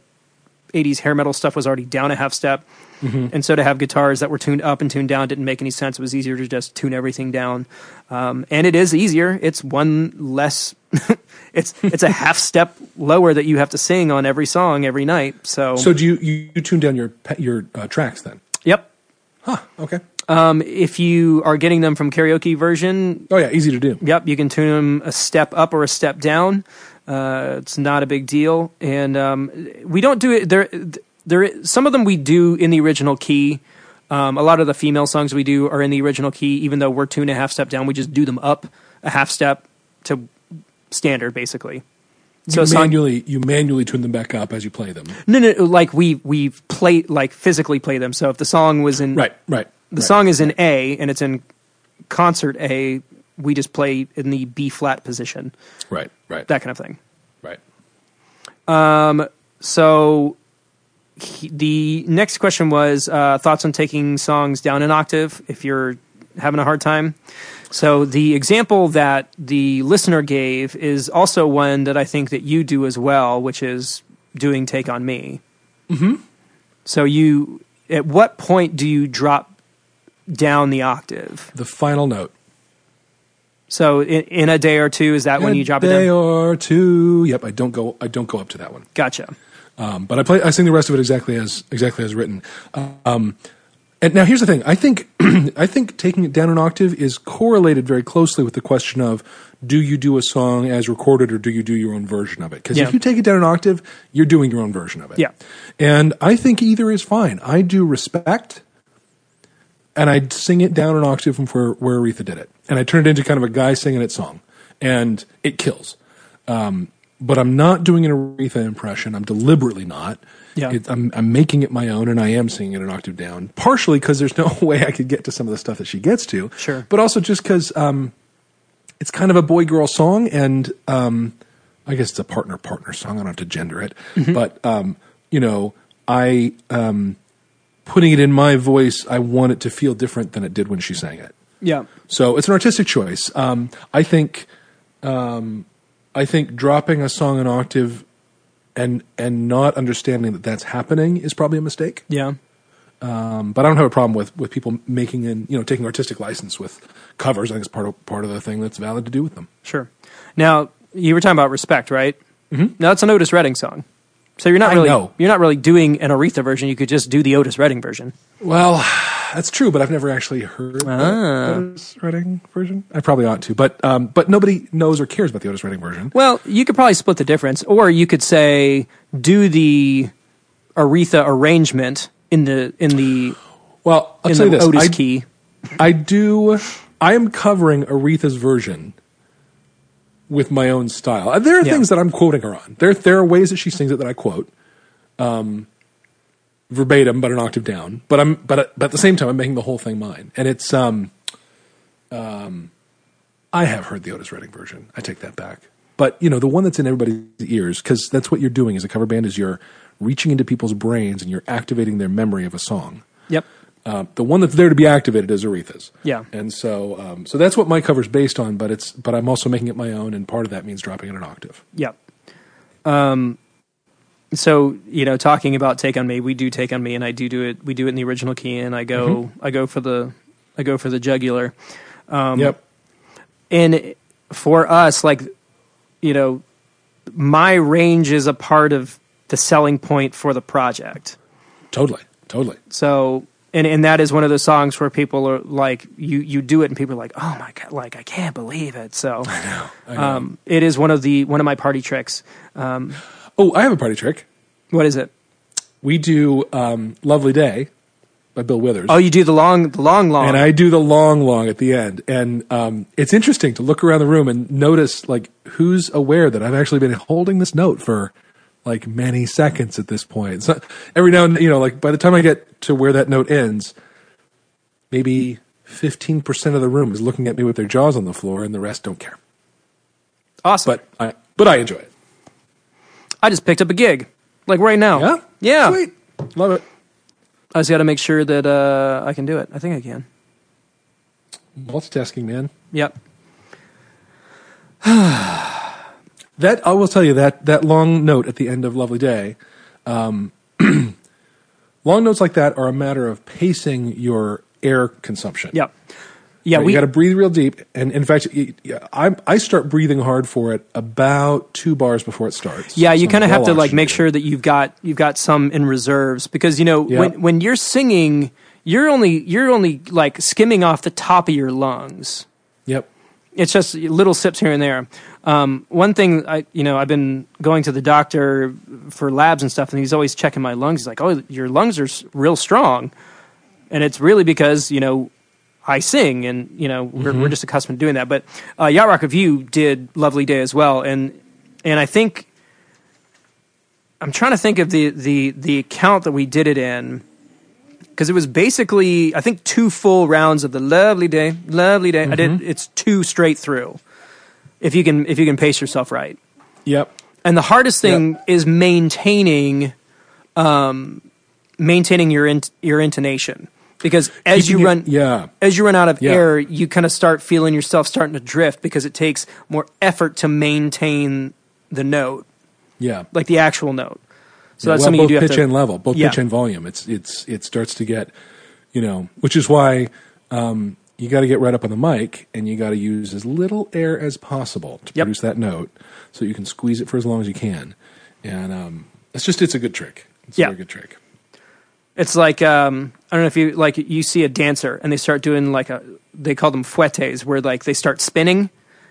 80s hair metal stuff was already down a half step and so to have guitars that were tuned up and tuned down didn't make any sense it was easier to just tune everything down um, and it is easier it's one less it's it's a half step lower that you have to sing on every song every night so, So do you you, you tune down your your uh, tracks then? yep Huh. Okay. um, if you are getting them from karaoke version Oh yeah, easy to do. Yep, you can tune them a step up or a step down. Uh, it's not a big deal, and um, we don't do it there. There, some of them we do in the original key. Um, a lot of the female songs we do are in the original key, even though we're tuned a half step down. We just do them up a half step to standard, basically. So you a song, manually you manually tune them back up as you play them. no, no, like we we play like physically play them. So if the song was in Right. Right. the right. song is in A and it's in concert A, we just play in the B flat position, Right. Right. that kind of thing. right. Um. So he, the next question was uh, thoughts on taking songs down an octave if you're having a hard time. So the example that the listener gave is also one that I think that you do as well, which is doing "Take on Me." Mm-hmm. So you, at what point do you drop down the octave? The final note. So in, in a day or two, is that when you drop it day or two. Yep. I don't go. I don't go up to that one. Gotcha. Um, but I play. I sing the rest of it exactly as exactly as written. Um, and now here's the thing. I think I think taking it down an octave is correlated very closely with the question of do you do a song as recorded or do you do your own version of it? Because Yeah. if you take it down an octave, you're doing your own version of it. Yeah. And I think either is fine. I do respect, and I sing it down an octave from where where Aretha did it, and I turn it into kind of a guy singing it song, and it kills. Um, but I'm not doing an Aretha impression. I'm deliberately not. Yeah. It, I'm, I'm making it my own, and I am singing it an octave down. Partially because there's no way I could get to some of the stuff that she gets to. Sure. But also just because um, it's kind of a boy girl song, and um, I guess it's a partner partner song. I don't have to gender it, but um, you know, I um, putting it in my voice. I want it to feel different than it did when she sang it. Yeah. So it's an artistic choice. Um, I think, um, I think dropping a song an octave and and not understanding that that's happening is probably a mistake. Yeah. Um, but I don't have a problem with with people making and you know taking artistic license with covers. I think it's part of part of the thing that's valid to do with them. Sure. Now you were talking about respect, right? Mm-hmm. Now that's an Otis Redding song, so you're not I really know. you're not really doing an Aretha version. You could just do the Otis Redding version. Well, that's true, but I've never actually heard Ah. the Otis Redding version. I probably ought to, but um, but nobody knows or cares about the Otis Redding version. Well, you could probably split the difference, or you could say do the Aretha arrangement in the in the Well, I'll in the this: Otis I, key. I do. I am covering Aretha's version with my own style. There are Yeah. things that I'm quoting her on. There, there are ways that she sings it that I quote, um, verbatim, but an octave down. But I'm, but, at- but at the same time, I'm making the whole thing mine, and it's. Um, um, I have heard the Otis Redding version. I take that back. But you know, the one that's in everybody's ears, because that's what you're doing as a cover band is you're reaching into people's brains and you're activating their memory of a song. Yep. Uh, the one that's there to be activated is Aretha's. Yeah. And so, um, so that's what my cover's based on. But it's, but I'm also making it my own, and part of that means dropping it an octave. Yep. Um, so you know, talking about "Take on Me," we do "Take on Me," and I do do it. We do it in the original key, and I go, I go for the, I go for the jugular. Um, yep. and for us like you know my range is a part of the selling point for the project Totally. Totally. so and and that is one of those songs where people are like you you do it and people are like oh my god like i can't believe it so I know. um it is one of the one of my party tricks um oh, I have a party trick. what is it We do um, "Lovely Day" by Bill Withers. Oh, you do the long, the long, long. and I do the long, long at the end. And um, it's interesting to look around the room and notice like who's aware that I've actually been holding this note for like many seconds at this point. So every now and you know, like by the time I get to where that note ends, maybe fifteen percent of the room is looking at me with their jaws on the floor, and the rest don't care. awesome. But I, but I enjoy it. I just picked up a gig, like right now. Yeah, Yeah. sweet, love it. I just got to make sure that uh, I can do it. I think I can. Multitasking, man. Yep. That I will tell you that that long note at the end of Lovely Day, um, long notes like that are a matter of pacing your air consumption. Yep. Yeah. Right, we got to breathe real deep, and in fact, I start breathing hard for it about two bars before it starts. Yeah, you So kind of have to like make sure that you've got you've got some in reserves because you know when when you're singing, you're only you're only like skimming off the top of your lungs. Yep. It's just little sips here and there. Um, one thing I you know I've been going to the doctor for labs and stuff, and he's always checking my lungs. He's like, "Oh, your lungs are real strong," and it's really because you know I sing, and you know we're, we're just accustomed to doing that. But uh, Yacht Rock Review did "Lovely Day" as well, and and I think I'm trying to think of the the the account that we did it in because it was basically I think two full rounds of the "Lovely Day," "Lovely Day." I did it's two straight through. If you can if you can pace yourself right. Yep. And the hardest thing is maintaining, um, maintaining your int- your intonation because as Keeping you it- run, yeah. as you run out of Yeah. air, you kind of start feeling yourself starting to drift because it takes more effort to maintain the note, Yeah. like the actual note. So Yeah, that's well, something you do have pitch to. and level, both Yeah. pitch and volume. It's it's it starts to get, you know, which is why um, you got to get right up on the mic and you got to use as little air as possible to Yep. produce that note, so you can squeeze it for as long as you can. And um, it's just it's a good trick. It's Yeah. a very good trick. It's like um, I don't know if you like you see a dancer and they start doing like a they call them fouettes where like they start spinning.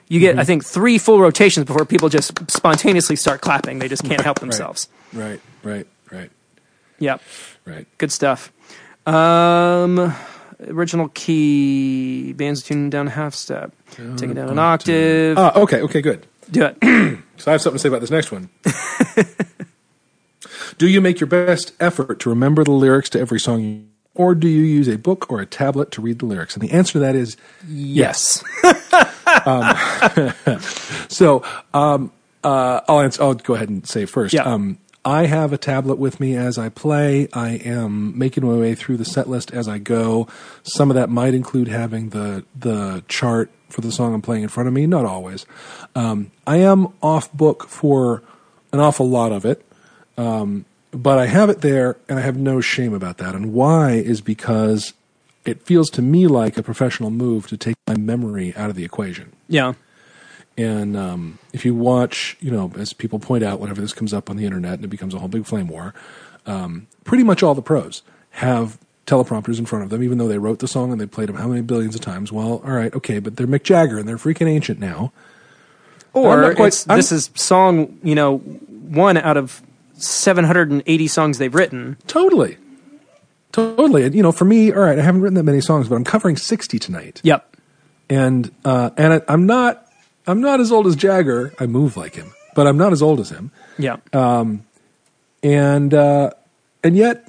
You Mm-hmm. get I think three full rotations before people just spontaneously start clapping. They just can't help themselves. Right. Right. Right. Yep, Right. good stuff. Um, original key bands tuned down a half step. Take it down an octave. Ah, okay. Okay. Good. Do it. So I have something to say about this next one. do you make your best effort to remember the lyrics to every song, you, or do you use a book or a tablet to read the lyrics? And the answer to that is yes. So um, uh, I'll answer. I'll go ahead and say first. Yeah. Um, I have a tablet with me as I play. I am making my way through the set list as I go. Some of that might include having the the chart for the song I'm playing in front of me. Not always. Um, I am off book for an awful lot of it, um, but I have it there, and I have no shame about that. And why is because it feels to me like a professional move to take my memory out of the equation. Yeah. And um, if you watch, you know, as people point out, whenever this comes up on the internet and it becomes a whole big flame war, um, pretty much all the pros have teleprompters in front of them, even though they wrote the song and they played them how many billions of times. Well, all right, okay, but they're Mick Jagger and they're freaking ancient now. Or quite- this is song, you know, one out of 780 songs they've written. Totally. Totally. And, you know, for me, all right, I haven't written that many songs, but I'm covering 60 tonight. Yep. and uh, and I, I'm not I'm not as old as Jagger. I move like him, but I'm not as old as him. Yeah. Um, and uh, and yet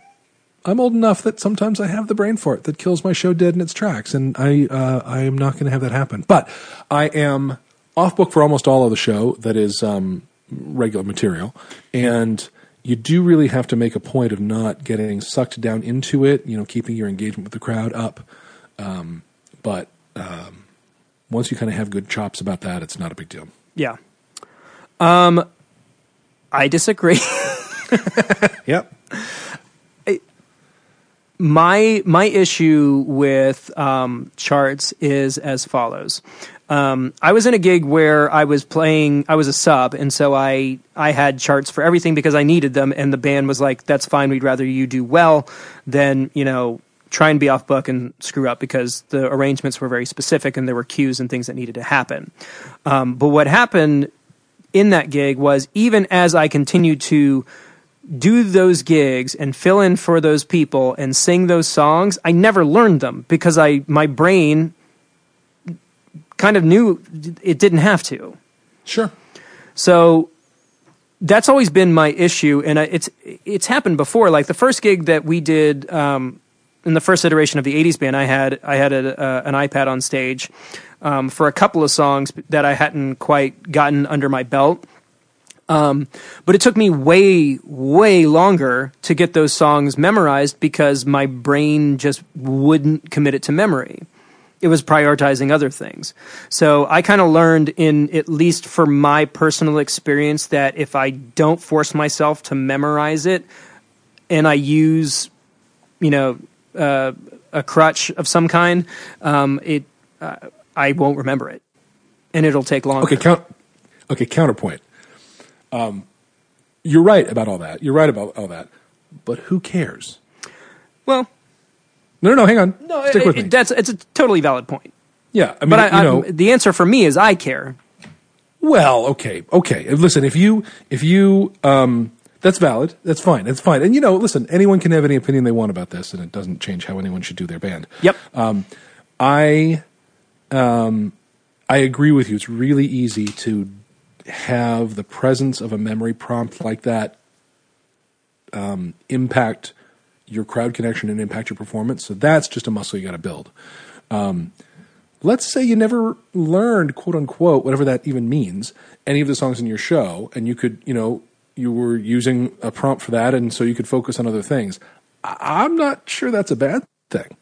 I'm old enough that sometimes I have the brain fart that kills my show dead in its tracks, and I uh, I am not going to have that happen. But I am off book for almost all of the show that is um, regular material, and you do really have to make a point of not getting sucked down into it. You know, keeping your engagement with the crowd up. Um, but um, once you kind of have good chops about that, it's not a big deal. yeah. Um, I disagree. Yep. my my issue with um, charts is as follows. Um, I was in a gig where I was playing. I was a sub, and so I I had charts for everything because I needed them. And the band was like, "That's fine. We'd rather you do well than you know try and be off book and screw up because the arrangements were very specific and there were cues and things that needed to happen." Um, but what happened in that gig was even as I continued to do those gigs and fill in for those people and sing those songs, I never learned them because I my brain kind of knew it didn't have to. Sure. So that's always been my issue, and it's it's happened before. Like the first gig that we did um, in the first iteration of the '80s band, I had I had a, uh, an iPad on stage um, for a couple of songs that I hadn't quite gotten under my belt. Um, but it took me way, way longer to get those songs memorized because my brain just wouldn't commit it to memory it was prioritizing other things. So I kind of learned in at least for my personal experience that if I don't force myself to memorize it and I use, you know, uh, a crutch of some kind, um, it uh, I won't remember it, and it'll take longer. Okay, count. Okay, counterpoint. Um, you're right about all that. You're right about all that, but who cares? Well, no, no, no. Hang on. no, Stick it- with me. That's it's a totally valid point. yeah, I mean, But I, you know, I, the answer for me is I care. Well, okay, okay. Listen, if you if you um, that's valid. That's fine. That's fine. And you know, listen, anyone can have any opinion they want about this, and it doesn't change how anyone should do their band. Yep. Um, I um, I agree with you. It's really easy to have the presence of a memory prompt like that um, impact your crowd connection and impact your performance. So that's just a muscle you got to build. Um, let's say you never learned quote unquote whatever that even means any of the songs in your show and you could you know you were using a prompt for that and so you could focus on other things i'm not sure that's a bad thing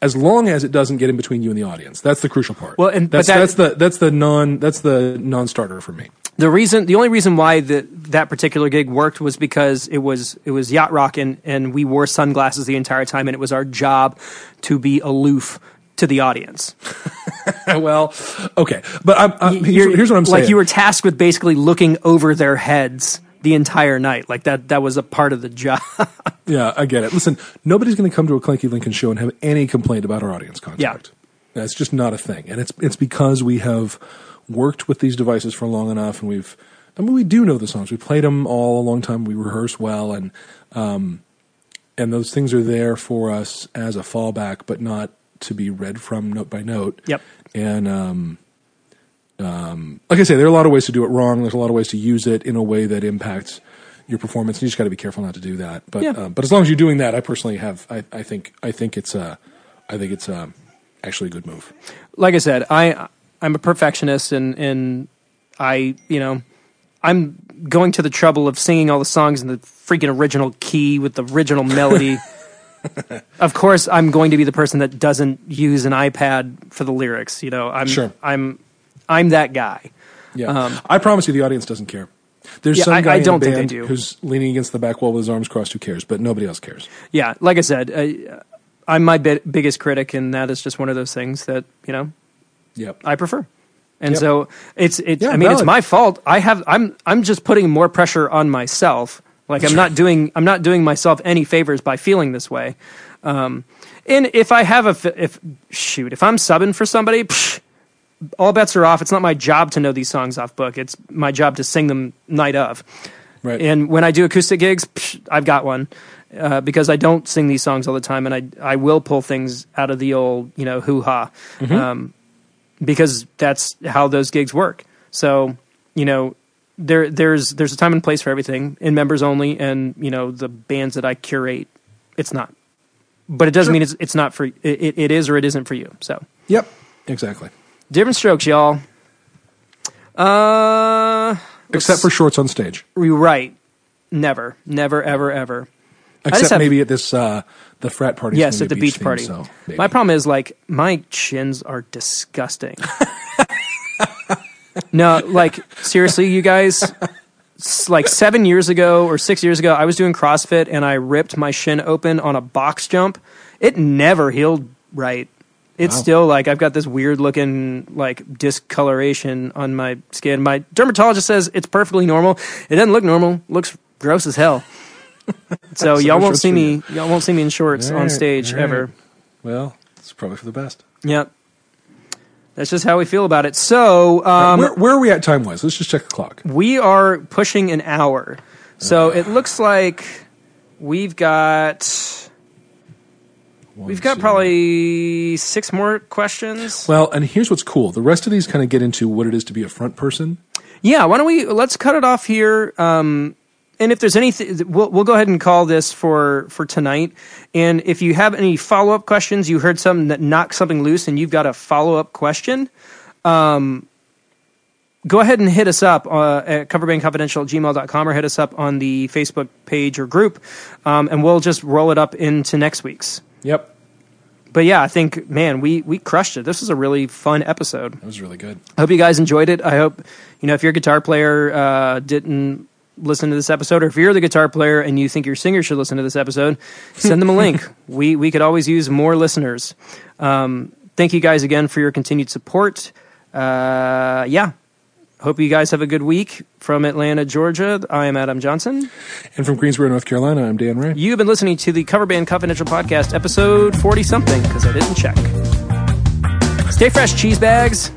as long as it doesn't get in between you and the audience that's the crucial part Well, and- but that's that- that's the that's the non that's the non-starter for me the reason the only reason why the, that particular gig worked was because it was it was yacht rock and, and we wore sunglasses the entire time and it was our job to be aloof to the audience. well okay but I'm, I'm, here's, here's what i'm saying like you were tasked with basically looking over their heads the entire night. Like that that was a part of the job. Yeah, I get it. Listen, nobody's going to come to a Clanky Lincoln show and have any complaint about our audience contact. yeah. That's just not a thing, and it's it's because we have worked with these devices for long enough, and we've. I mean, we do know the songs. We played them all a long time. We rehearse well, and um, and those things are there for us as a fallback, but not to be read from note by note. Yep. And um, um, like I say, there are a lot of ways to do it wrong. There's a lot of ways to use it in a way that impacts your performance. And you just got to be careful not to do that. But Yeah. um, but as long as you're doing that, I personally have. I, I think I think it's uh, I think it's um, actually a good move. like I said, I I'm a perfectionist and and I you know I'm going to the trouble of singing all the songs in the freaking original key with the original melody. of course, I'm going to be the person that doesn't use an iPad for the lyrics. You know, I'm Sure. I'm I'm that guy. Yeah, I promise you, the audience doesn't care. There's Um, Yeah, some guy I in don't the band who's leaning against the back wall with his arms crossed. Who cares? But nobody else cares. Yeah, like I said, uh, I'm my bit, biggest critic, and that is just one of those things that you know Yep. I prefer. And Yep. so it's it's Yeah, I mean it's my fault. I have I'm I'm just putting more pressure on myself. Like I'm not doing I'm not doing myself any favors by feeling this way. Um, and if I have a if shoot if I'm subbing for somebody, psh, all bets are off. It's not my job to know these songs off book. It's my job to sing them night of. Right. And when I do acoustic gigs, psh, I've got one uh, because I don't sing these songs all the time, and I I will pull things out of the old you know hoo ha, um, because that's how those gigs work. So you know there there's there's a time and place for everything in members only, and you know the bands that I curate, it's not. But it doesn't Sure. mean it's it's not for it, it, is or it isn't for you. So Yep. Exactly. different strokes, y'all. Uh, Except for shorts on stage. right, never, never, ever, ever. Except have- maybe at this uh, the frat party. Yes, at the beach, thing, party. so maybe. My problem is like my chins are disgusting. no, like seriously, you guys. Like seven years ago or six years ago, I was doing CrossFit and I ripped my shin open on a box jump. It never healed right. It's Wow. still like I've got this weird looking like discoloration on my skin. My dermatologist says it's perfectly normal. It doesn't look normal. It looks gross as hell. so y'all won't see me. Y'all won't see me in shorts All on stage right. ever. Well, it's probably for the best. Yep. That's just how we feel about it. So um, where, where are we at time wise? Let's just check the clock. we are pushing an hour. So it looks like we've got One, we've got two. probably six more questions. Well, and here's what's cool. The rest of these kind of get into what it is to be a front person. Yeah, why don't we let's cut it off here. Um, and if there's anything, we'll we'll go ahead and call this for for tonight. And if you have any follow up questions, you heard something that knocked something loose, and you've got a follow up question. Um, go ahead and hit us up uh, at coverbandconfidential at gmail.com or hit us up on the Facebook page or group, um, and we'll just roll it up into next week's. Yep. But yeah, I think man, we we crushed it. This was a really fun episode. It was really good. I hope you guys enjoyed it. I hope you know if you're a guitar player uh, didn't listen to this episode, or if you're the guitar player and you think your singer should listen to this episode, send them a link. We we could always use more listeners. Um, thank you guys again for your continued support. Uh, yeah, hope you guys have a good week from Atlanta, Georgia. I am Adam Johnson. And from Greensboro, North Carolina, I'm Dan Ray. You've been listening to the Cover Band Confidential Podcast, episode forty something, because I didn't check. Stay fresh, cheese bags.